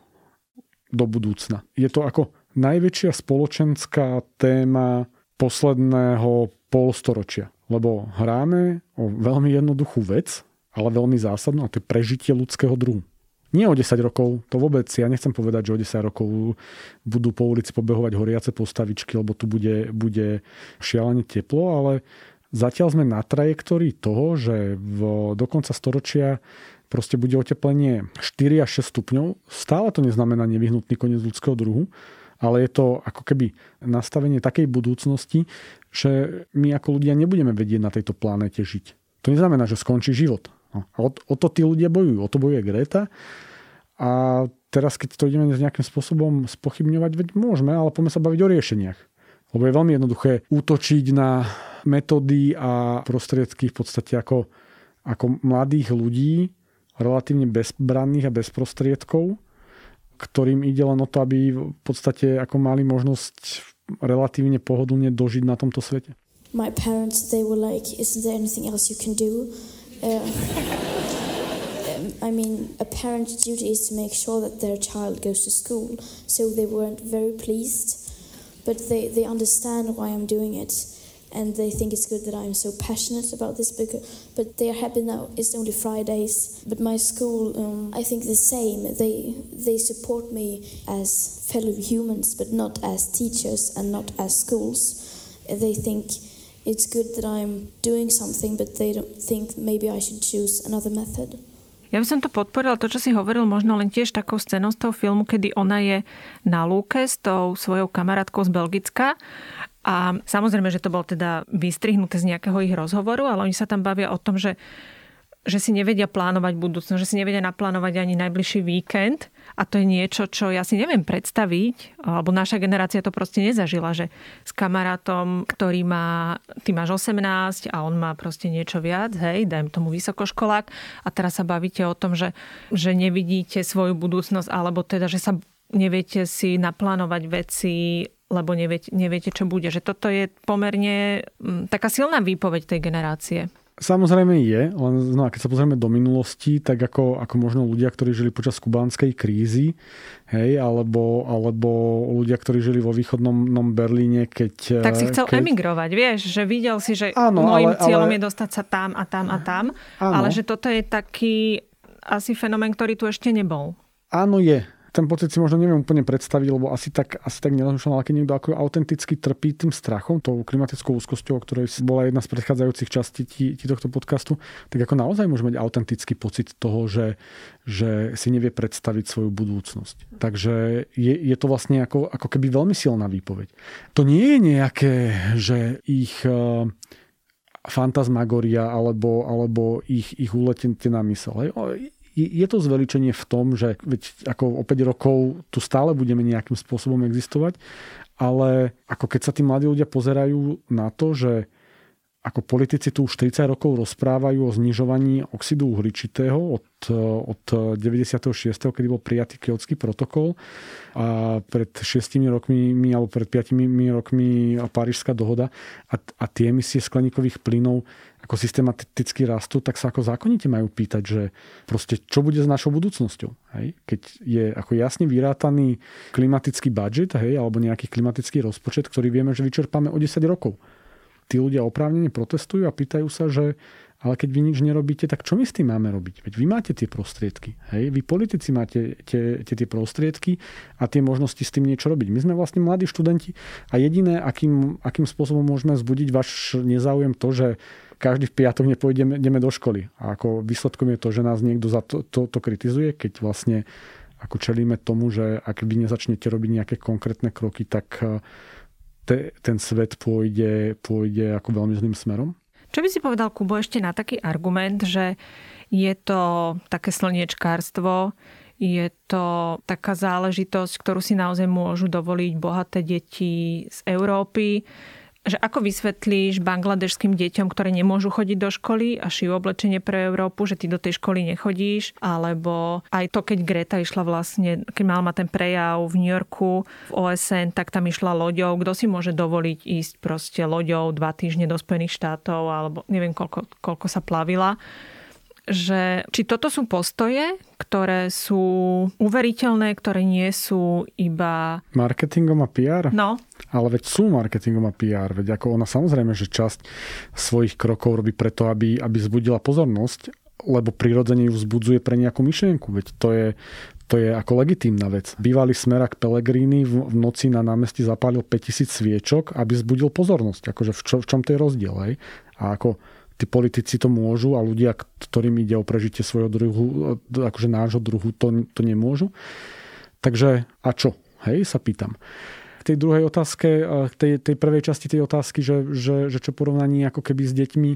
do budúcna. Je to ako najväčšia spoločenská téma posledného polstoročia. Lebo hráme o veľmi jednoduchú vec, ale veľmi zásadnú a to je prežitie ľudského druhu. Nie o 10 rokov, to vôbec, ja nechcem povedať, že o 10 rokov budú po ulici pobehovať horiace postavičky, lebo tu bude, bude šialene teplo, ale zatiaľ sme na trajektórii toho, že v, do konca storočia proste bude oteplenie 4 až 6 stupňov. Stále to neznamená nevyhnutný koniec ľudského druhu, ale je to ako keby nastavenie takej budúcnosti, že my ako ľudia nebudeme vedieť na tejto planéte žiť. To neznamená, že skončí život. No, o, o to tí ľudia bojujú. O to bojuje Greta. A teraz, keď to ideme nejakým spôsobom spochybňovať, veď môžeme, ale poďme sa baviť o riešeniach. Lebo je veľmi jednoduché útočiť na metódy a prostriedky v podstate ako, ako mladých ľudí, relatívne bezbranných a bez prostriedkov, ktorým ide len o to, aby v podstate ako mali možnosť relatívne pohodlne dožiť na tomto svete. My parents, they were like, isn't there anything else you can do? Uh, I mean, a parent's duty is to make sure that their child goes to school, so they weren't very pleased, but they, they understand why I'm doing it, and they think it's good that I'm so passionate about this book. But they are happy now. It's only Fridays, but my school, um, I think the same. They they support me as fellow humans, but not as teachers and not as schools. They think it's good that I'm doing something, but they don't think maybe I should choose another method. Ja by som to podporila, to, čo si hovoril, možno len tiež takou scénou z toho filmu, kedy ona je na lúke s tou svojou kamarátkou z Belgicka a samozrejme, že to bolo teda vystrihnuté z nejakého ich rozhovoru, ale oni sa tam bavia o tom, že že si nevedia plánovať budúcnosť, že si nevedia naplánovať ani najbližší víkend. A to je niečo, čo ja si neviem predstaviť, alebo naša generácia to proste nezažila, že s kamarátom, ktorý má, ty máš 18 a on má proste niečo viac, hej, dajme tomu vysokoškolák a teraz sa bavíte o tom, že, že nevidíte svoju budúcnosť, alebo teda, že sa neviete si naplánovať veci lebo neviete, neviete, čo bude. Že toto je pomerne mm, taká silná výpoveď tej generácie. Samozrejme je, len no, keď sa pozrieme do minulosti, tak ako, ako možno ľudia, ktorí žili počas kubánskej krízy, hej, alebo, alebo ľudia, ktorí žili vo východnom Berlíne, keď... Tak si chcel keď... emigrovať, vieš, že videl si, že áno, môjim ale, cieľom ale... je dostať sa tam a tam a tam, áno. ale že toto je taký asi fenomén, ktorý tu ešte nebol. Áno, je ten pocit si možno neviem úplne predstaviť, lebo asi tak, asi tak nerozmýšľam, ale keď niekto ako autenticky trpí tým strachom, tou klimatickou úzkosťou, o ktorej bola jedna z predchádzajúcich častí tí, tí tohto podcastu, tak ako naozaj môže mať autentický pocit toho, že, že si nevie predstaviť svoju budúcnosť. Takže je, je to vlastne ako, ako keby veľmi silná výpoveď. To nie je nejaké, že ich uh, fantasmagoria alebo, alebo ich, ich uletente na mysel je to zveličenie v tom, že veď ako o 5 rokov tu stále budeme nejakým spôsobom existovať, ale ako keď sa tí mladí ľudia pozerajú na to, že ako politici tu už 30 rokov rozprávajú o znižovaní oxidu uhličitého od, od 96. kedy bol prijatý kiotský protokol a pred 6 rokmi alebo pred 5 rokmi Parížská dohoda a, a tie emisie skleníkových plynov ako systematicky rastú, tak sa ako zákonite majú pýtať, že proste čo bude s našou budúcnosťou. Hej? Keď je ako jasne vyrátaný klimatický budget hej, alebo nejaký klimatický rozpočet, ktorý vieme, že vyčerpáme o 10 rokov tí ľudia oprávnene protestujú a pýtajú sa, že ale keď vy nič nerobíte, tak čo my s tým máme robiť? Veď vy máte tie prostriedky. Hej? Vy politici máte tie, tie, tie prostriedky a tie možnosti s tým niečo robiť. My sme vlastne mladí študenti a jediné, akým, akým spôsobom môžeme vzbudiť váš nezáujem to, že každý v piatok nepôjdeme ideme do školy. A ako výsledkom je to, že nás niekto za to, to, to kritizuje, keď vlastne ako čelíme tomu, že ak vy nezačnete robiť nejaké konkrétne kroky, tak te, ten svet pôjde, pôjde ako veľmi zlým smerom. Čo by si povedal, Kubo, ešte na taký argument, že je to také slniečkárstvo, je to taká záležitosť, ktorú si naozaj môžu dovoliť bohaté deti z Európy, že ako vysvetlíš bangladežským deťom, ktoré nemôžu chodiť do školy a šijú oblečenie pre Európu, že ty do tej školy nechodíš, alebo aj to, keď Greta išla vlastne, keď mal ma ten prejav v New Yorku v OSN, tak tam išla loďou. Kto si môže dovoliť ísť proste loďou dva týždne do Spojených štátov, alebo neviem, koľko, koľko sa plavila? Že či toto sú postoje, ktoré sú uveriteľné, ktoré nie sú iba... Marketingom a PR? No. Ale veď sú marketingom a PR. Veď ako ona samozrejme, že časť svojich krokov robí preto, aby, aby zbudila pozornosť, lebo prirodzene ju vzbudzuje pre nejakú myšlienku. Veď to je, to je ako legitímna vec. Bývalý smerak Pellegrini v, v noci na námestí zapálil 5000 sviečok, aby zbudil pozornosť. Akože v, čo, v čom to je rozdiel? Hej? A ako tí politici to môžu a ľudia, ktorým ide o prežitie svojho druhu, akože nášho druhu, to, to nemôžu. Takže a čo? Hej, sa pýtam. K tej druhej otázke, tej, tej prvej časti tej otázky, že, že, že čo porovnaní ako keby s deťmi,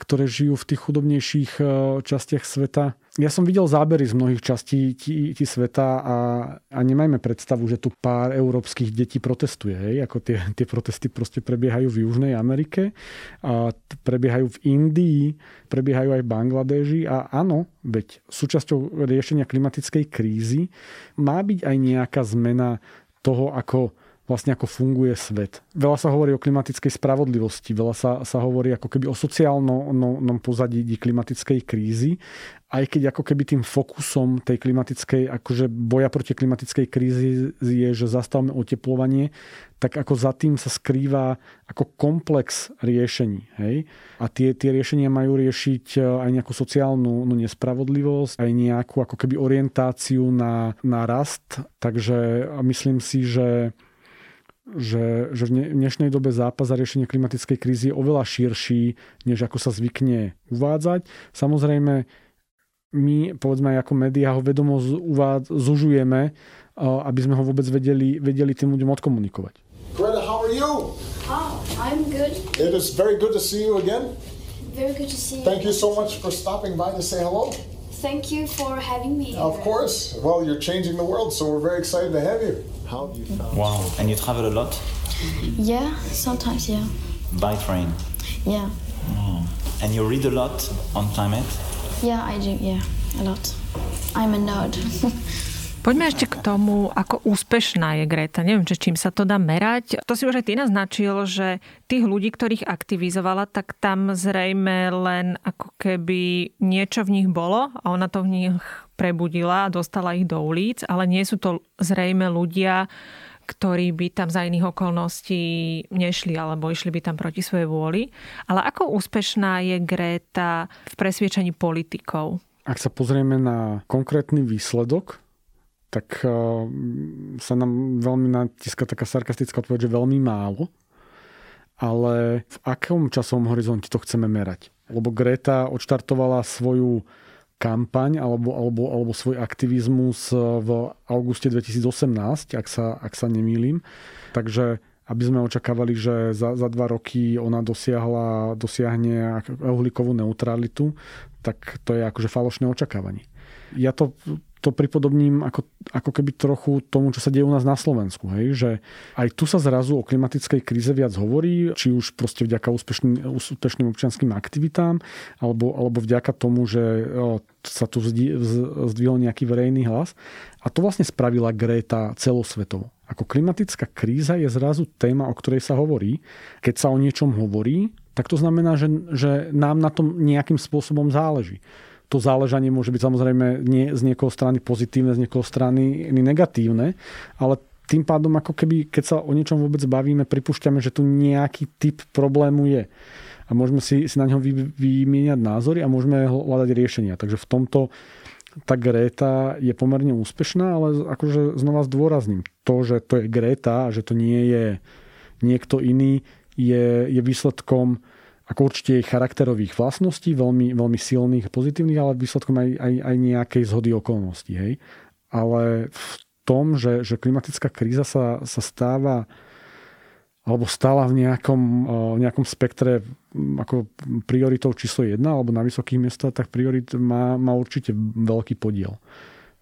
ktoré žijú v tých chudobnejších e, častiach sveta. Ja som videl zábery z mnohých častí tí, tí sveta a, a nemajme predstavu, že tu pár európskych detí protestuje. Hej? Ako tie, tie protesty proste prebiehajú v Južnej Amerike, a prebiehajú v Indii, prebiehajú aj v Bangladeži a áno, veď súčasťou riešenia klimatickej krízy má byť aj nejaká zmena toho, ako vlastne ako funguje svet. Veľa sa hovorí o klimatickej spravodlivosti, veľa sa, sa hovorí ako keby o sociálnom pozadí klimatickej krízy, aj keď ako keby tým fokusom tej klimatickej, akože boja proti klimatickej krízy je, že zastavme oteplovanie, tak ako za tým sa skrýva ako komplex riešení. Hej? A tie, tie riešenia majú riešiť e, aj nejakú sociálnu no, nespravodlivosť, aj nejakú ako keby orientáciu na, na rast. Takže myslím si, že že, že v dnešnej dobe zápas za riešenie klimatickej krízy je oveľa širší, než ako sa zvykne uvádzať. Samozrejme, my, povedzme aj ako médiá, ho vedomo zužujeme, aby sme ho vôbec vedeli, vedeli tým ľuďom odkomunikovať. Greta, how are you? Oh, I'm good. It is very good to see you again. Very good to see you. Thank you so much for stopping by to say hello. Thank you for having me. Of course. Well, you're changing the world, so we're very excited to have you. How have you found Wow. And you travel a lot? Yeah, sometimes, yeah. By train? Yeah. Oh. And you read a lot on climate? Yeah, I do, yeah, a lot. I'm a nerd. Poďme ešte k tomu, ako úspešná je Greta. Neviem, či čím sa to dá merať. To si už aj ty naznačil, že tých ľudí, ktorých aktivizovala, tak tam zrejme len ako keby niečo v nich bolo a ona to v nich prebudila a dostala ich do ulic, ale nie sú to zrejme ľudia, ktorí by tam za iných okolností nešli alebo išli by tam proti svojej vôli. Ale ako úspešná je Greta v presviečaní politikov? Ak sa pozrieme na konkrétny výsledok, tak eh, sa nám veľmi natiska taká sarkastická odpoveď, že veľmi málo. Ale v akom časovom horizonte to chceme merať? Lebo Greta odštartovala svoju kampaň alebo, alebo, alebo svoj aktivizmus v auguste 2018, ak sa, ak sa nemýlim. Takže aby sme očakávali, že za, za dva roky ona dosiahla, dosiahne uhlíkovú neutralitu, tak to je akože falošné očakávanie. Ja to to pripodobním ako, ako keby trochu tomu, čo sa deje u nás na Slovensku. Hej? Že aj tu sa zrazu o klimatickej kríze viac hovorí, či už proste vďaka úspešným, úspešným občianským aktivitám, alebo, alebo vďaka tomu, že sa tu zdvihol nejaký verejný hlas. A to vlastne spravila Greta celosvetovo. Ako klimatická kríza je zrazu téma, o ktorej sa hovorí. Keď sa o niečom hovorí, tak to znamená, že, že nám na tom nejakým spôsobom záleží to záležanie môže byť samozrejme nie, z niekoho strany pozitívne, z niekoho strany negatívne, ale tým pádom ako keby, keď sa o niečom vôbec bavíme, pripúšťame, že tu nejaký typ problému je. A môžeme si, si na neho vy, vymieňať názory a môžeme hľadať riešenia. Takže v tomto tá Greta je pomerne úspešná, ale akože znova zdôrazním, to, že to je Greta a že to nie je niekto iný, je, je výsledkom ako určite jej charakterových vlastností, veľmi, veľmi silných, pozitívnych, ale výsledkom aj, aj, aj nejakej zhody okolností. Hej. Ale v tom, že, že klimatická kríza sa, sa stáva alebo stála v nejakom, v nejakom spektre ako prioritou číslo jedna alebo na vysokých miestach, tak priorit má, má určite veľký podiel.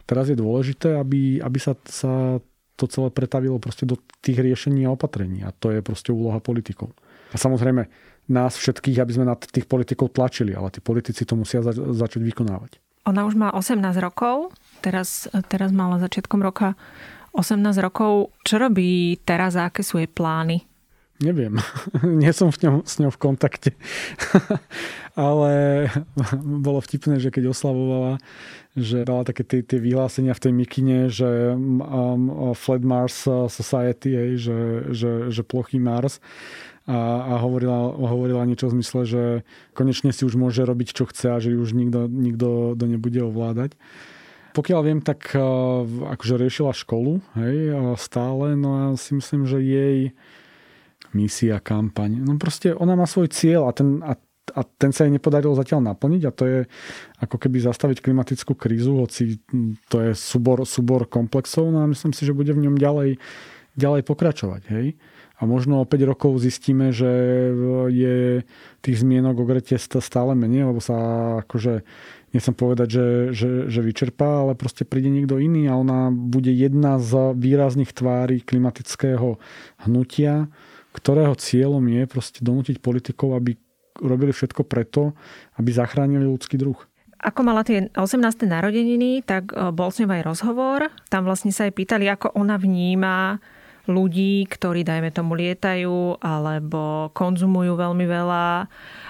Teraz je dôležité, aby, aby sa, sa to celé pretavilo proste do tých riešení a opatrení. A to je proste úloha politikov. A samozrejme, nás všetkých, aby sme na tých politikov tlačili, ale tí politici to musia zač- začať vykonávať. Ona už má 18 rokov, teraz, teraz mala začiatkom roka 18 rokov. Čo robí teraz a aké sú jej plány? Neviem. Nie som v ňom, s ňou v kontakte. Ale bolo vtipné, že keď oslavovala, že dala také tie, tie vyhlásenia v tej mikine, že um, Flat Mars Society, hej, že, že, že plochý Mars a, a hovorila, hovorila niečo v zmysle, že konečne si už môže robiť, čo chce a že už nikto, nikto to nebude ovládať. Pokiaľ viem, tak uh, akože riešila školu hej, stále, no a si myslím, že jej misia, kampaň. No proste ona má svoj cieľ a ten, a, a ten sa jej nepodarilo zatiaľ naplniť a to je ako keby zastaviť klimatickú krízu, hoci to je súbor, súbor komplexov, no a myslím si, že bude v ňom ďalej, ďalej pokračovať. Hej? A možno o 5 rokov zistíme, že je tých zmienok o Grete stále menej, lebo sa akože nechcem povedať, že, že, že vyčerpá, ale proste príde niekto iný a ona bude jedna z výrazných tvári klimatického hnutia, ktorého cieľom je proste donútiť politikov, aby robili všetko preto, aby zachránili ľudský druh. Ako mala tie 18. narodeniny, tak e, bol s ňou aj rozhovor. Tam vlastne sa aj pýtali, ako ona vníma ľudí, ktorí, dajme tomu, lietajú alebo konzumujú veľmi veľa.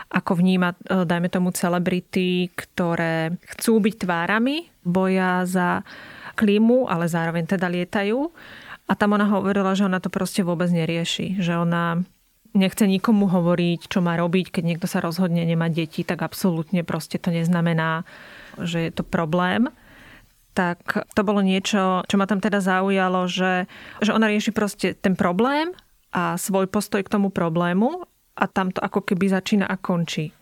Ako vníma, e, dajme tomu, celebrity, ktoré chcú byť tvárami boja za klímu, ale zároveň teda lietajú. A tam ona hovorila, že ona to proste vôbec nerieši. Že ona nechce nikomu hovoriť, čo má robiť, keď niekto sa rozhodne nemať deti, tak absolútne proste to neznamená, že je to problém. Tak to bolo niečo, čo ma tam teda zaujalo, že, že ona rieši proste ten problém a svoj postoj k tomu problému a tam to ako keby začína a končí.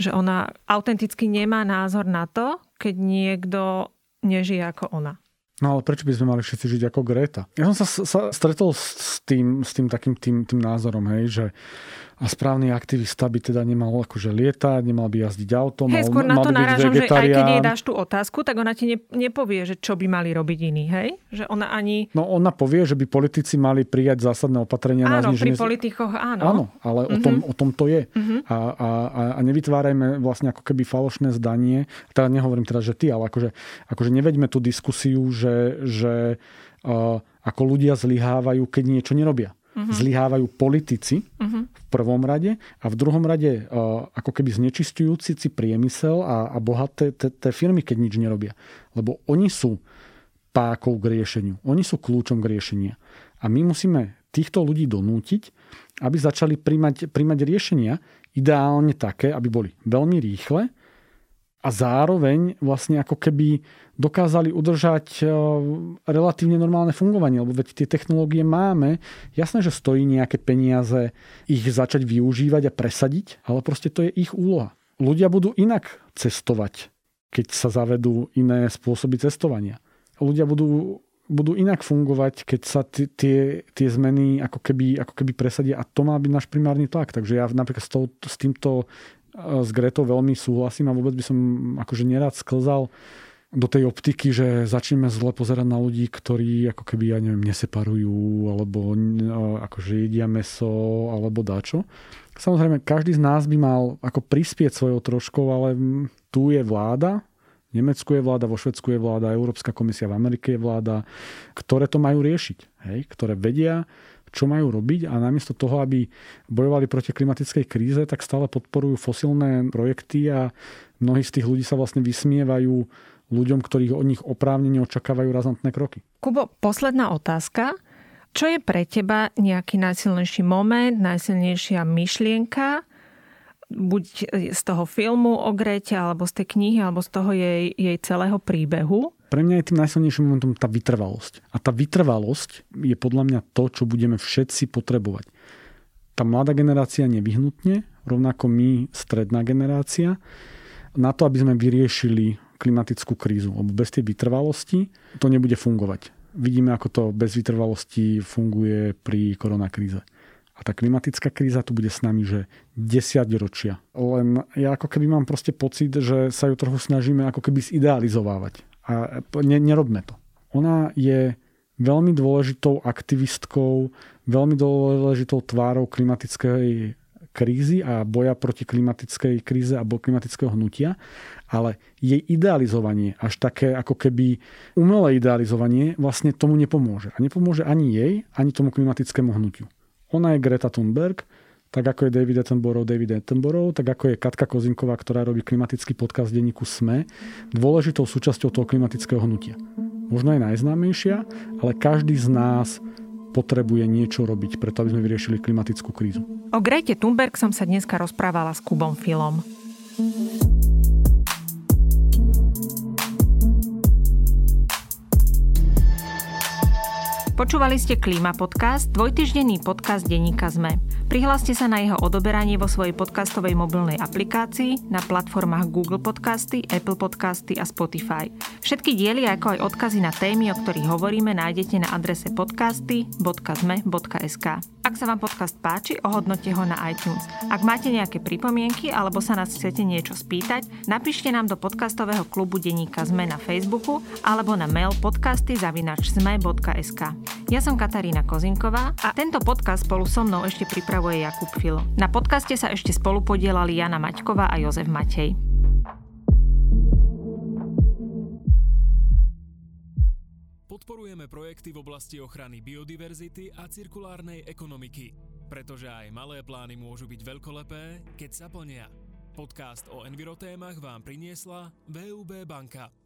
Že ona autenticky nemá názor na to, keď niekto nežije ako ona. No ale prečo by sme mali všetci žiť ako Greta? Ja som sa, sa stretol s tým, s tým takým tým, tým názorom, hej, že a správny aktivista by teda nemal akože lietať, nemal by jazdiť autom, hej, skôr na to narážam, že aj keď jej dáš tú otázku, tak ona ti ne, nepovie, že čo by mali robiť iní, hej? Že ona ani... No ona povie, že by politici mali prijať zásadné opatrenia áno, na pri politikoch áno. Áno, ale mm-hmm. o, tom, o tom to je. Mm-hmm. A, a, a nevytvárajme vlastne ako keby falošné zdanie. Teda nehovorím teda, že ty, ale akože, akože neveďme tú diskusiu, že, že uh, ako ľudia zlyhávajú, keď niečo nerobia. Uh-huh. Zlyhávajú politici uh-huh. v prvom rade a v druhom rade uh, ako keby znečistujúci si priemysel a, a bohaté tie firmy, keď nič nerobia. Lebo oni sú pákou k riešeniu. Oni sú kľúčom k riešenia. A my musíme týchto ľudí donútiť, aby začali príjmať, príjmať riešenia ideálne také, aby boli veľmi rýchle a zároveň vlastne ako keby dokázali udržať e, relatívne normálne fungovanie, lebo veď tie technológie máme. Jasné, že stojí nejaké peniaze ich začať využívať a presadiť, ale proste to je ich úloha. Ľudia budú inak cestovať, keď sa zavedú iné spôsoby cestovania. Ľudia budú budú inak fungovať, keď sa t- tie, tie zmeny ako keby, ako keby presadia a to má byť náš primárny tlak. Takže ja napríklad s, to, s týmto s Gretou veľmi súhlasím a vôbec by som akože nerad sklzal do tej optiky, že začneme zle pozerať na ľudí, ktorí ako keby, ja neviem, neseparujú, alebo akože jedia meso, alebo dačo. Samozrejme, každý z nás by mal ako prispieť svojou troškou, ale tu je vláda, v Nemecku je vláda, vo Švedsku je vláda, Európska komisia v Amerike je vláda, ktoré to majú riešiť, hej? ktoré vedia, čo majú robiť a namiesto toho, aby bojovali proti klimatickej kríze, tak stále podporujú fosilné projekty a mnohí z tých ľudí sa vlastne vysmievajú ľuďom, ktorí od nich oprávnene očakávajú razantné kroky. Kubo, posledná otázka. Čo je pre teba nejaký najsilnejší moment, najsilnejšia myšlienka, buď z toho filmu o Grete, alebo z tej knihy, alebo z toho jej, jej celého príbehu? Pre mňa je tým najsilnejším momentom tá vytrvalosť. A tá vytrvalosť je podľa mňa to, čo budeme všetci potrebovať. Tá mladá generácia nevyhnutne, rovnako my, stredná generácia, na to, aby sme vyriešili klimatickú krízu. Lebo bez tej vytrvalosti to nebude fungovať. Vidíme, ako to bez vytrvalosti funguje pri koronakríze. A tá klimatická kríza tu bude s nami, že 10 ročia. Len ja ako keby mám proste pocit, že sa ju trochu snažíme ako keby zidealizovávať. A ne, nerobme to. Ona je veľmi dôležitou aktivistkou, veľmi dôležitou tvárou klimatickej krízy a boja proti klimatickej kríze a klimatického hnutia, ale jej idealizovanie, až také ako keby umelé idealizovanie, vlastne tomu nepomôže. A nepomôže ani jej, ani tomu klimatickému hnutiu. Ona je Greta Thunberg, tak ako je David Attenborough David Attenborough, tak ako je Katka Kozinková, ktorá robí klimatický podcast denníku SME, dôležitou súčasťou toho klimatického hnutia. Možno je najznámejšia, ale každý z nás potrebuje niečo robiť, preto aby sme vyriešili klimatickú krízu. O Grete Thunberg som sa dneska rozprávala s Kubom Filom. Počúvali ste Klíma podcast, dvojtyždenný podcast denníka ZME. Prihláste sa na jeho odoberanie vo svojej podcastovej mobilnej aplikácii na platformách Google Podcasty, Apple Podcasty a Spotify. Všetky diely ako aj odkazy na témy, o ktorých hovoríme, nájdete na adrese podcasty.zme.sk. Ak sa vám podcast páči, ohodnote ho na iTunes. Ak máte nejaké pripomienky alebo sa nás chcete niečo spýtať, napíšte nám do podcastového klubu denníka ZME na Facebooku alebo na mail podcasty.zme.sk. Ja som Katarína Kozinková a tento podcast spolu so mnou ešte pripravuje Jakub Filo. Na podcaste sa ešte spolu podielali Jana Maťková a Jozef Matej. Podporujeme projekty v oblasti ochrany biodiverzity a cirkulárnej ekonomiky, pretože aj malé plány môžu byť veľkolepé, keď sa plnia. Podcast o envirotémach vám priniesla VUB banka.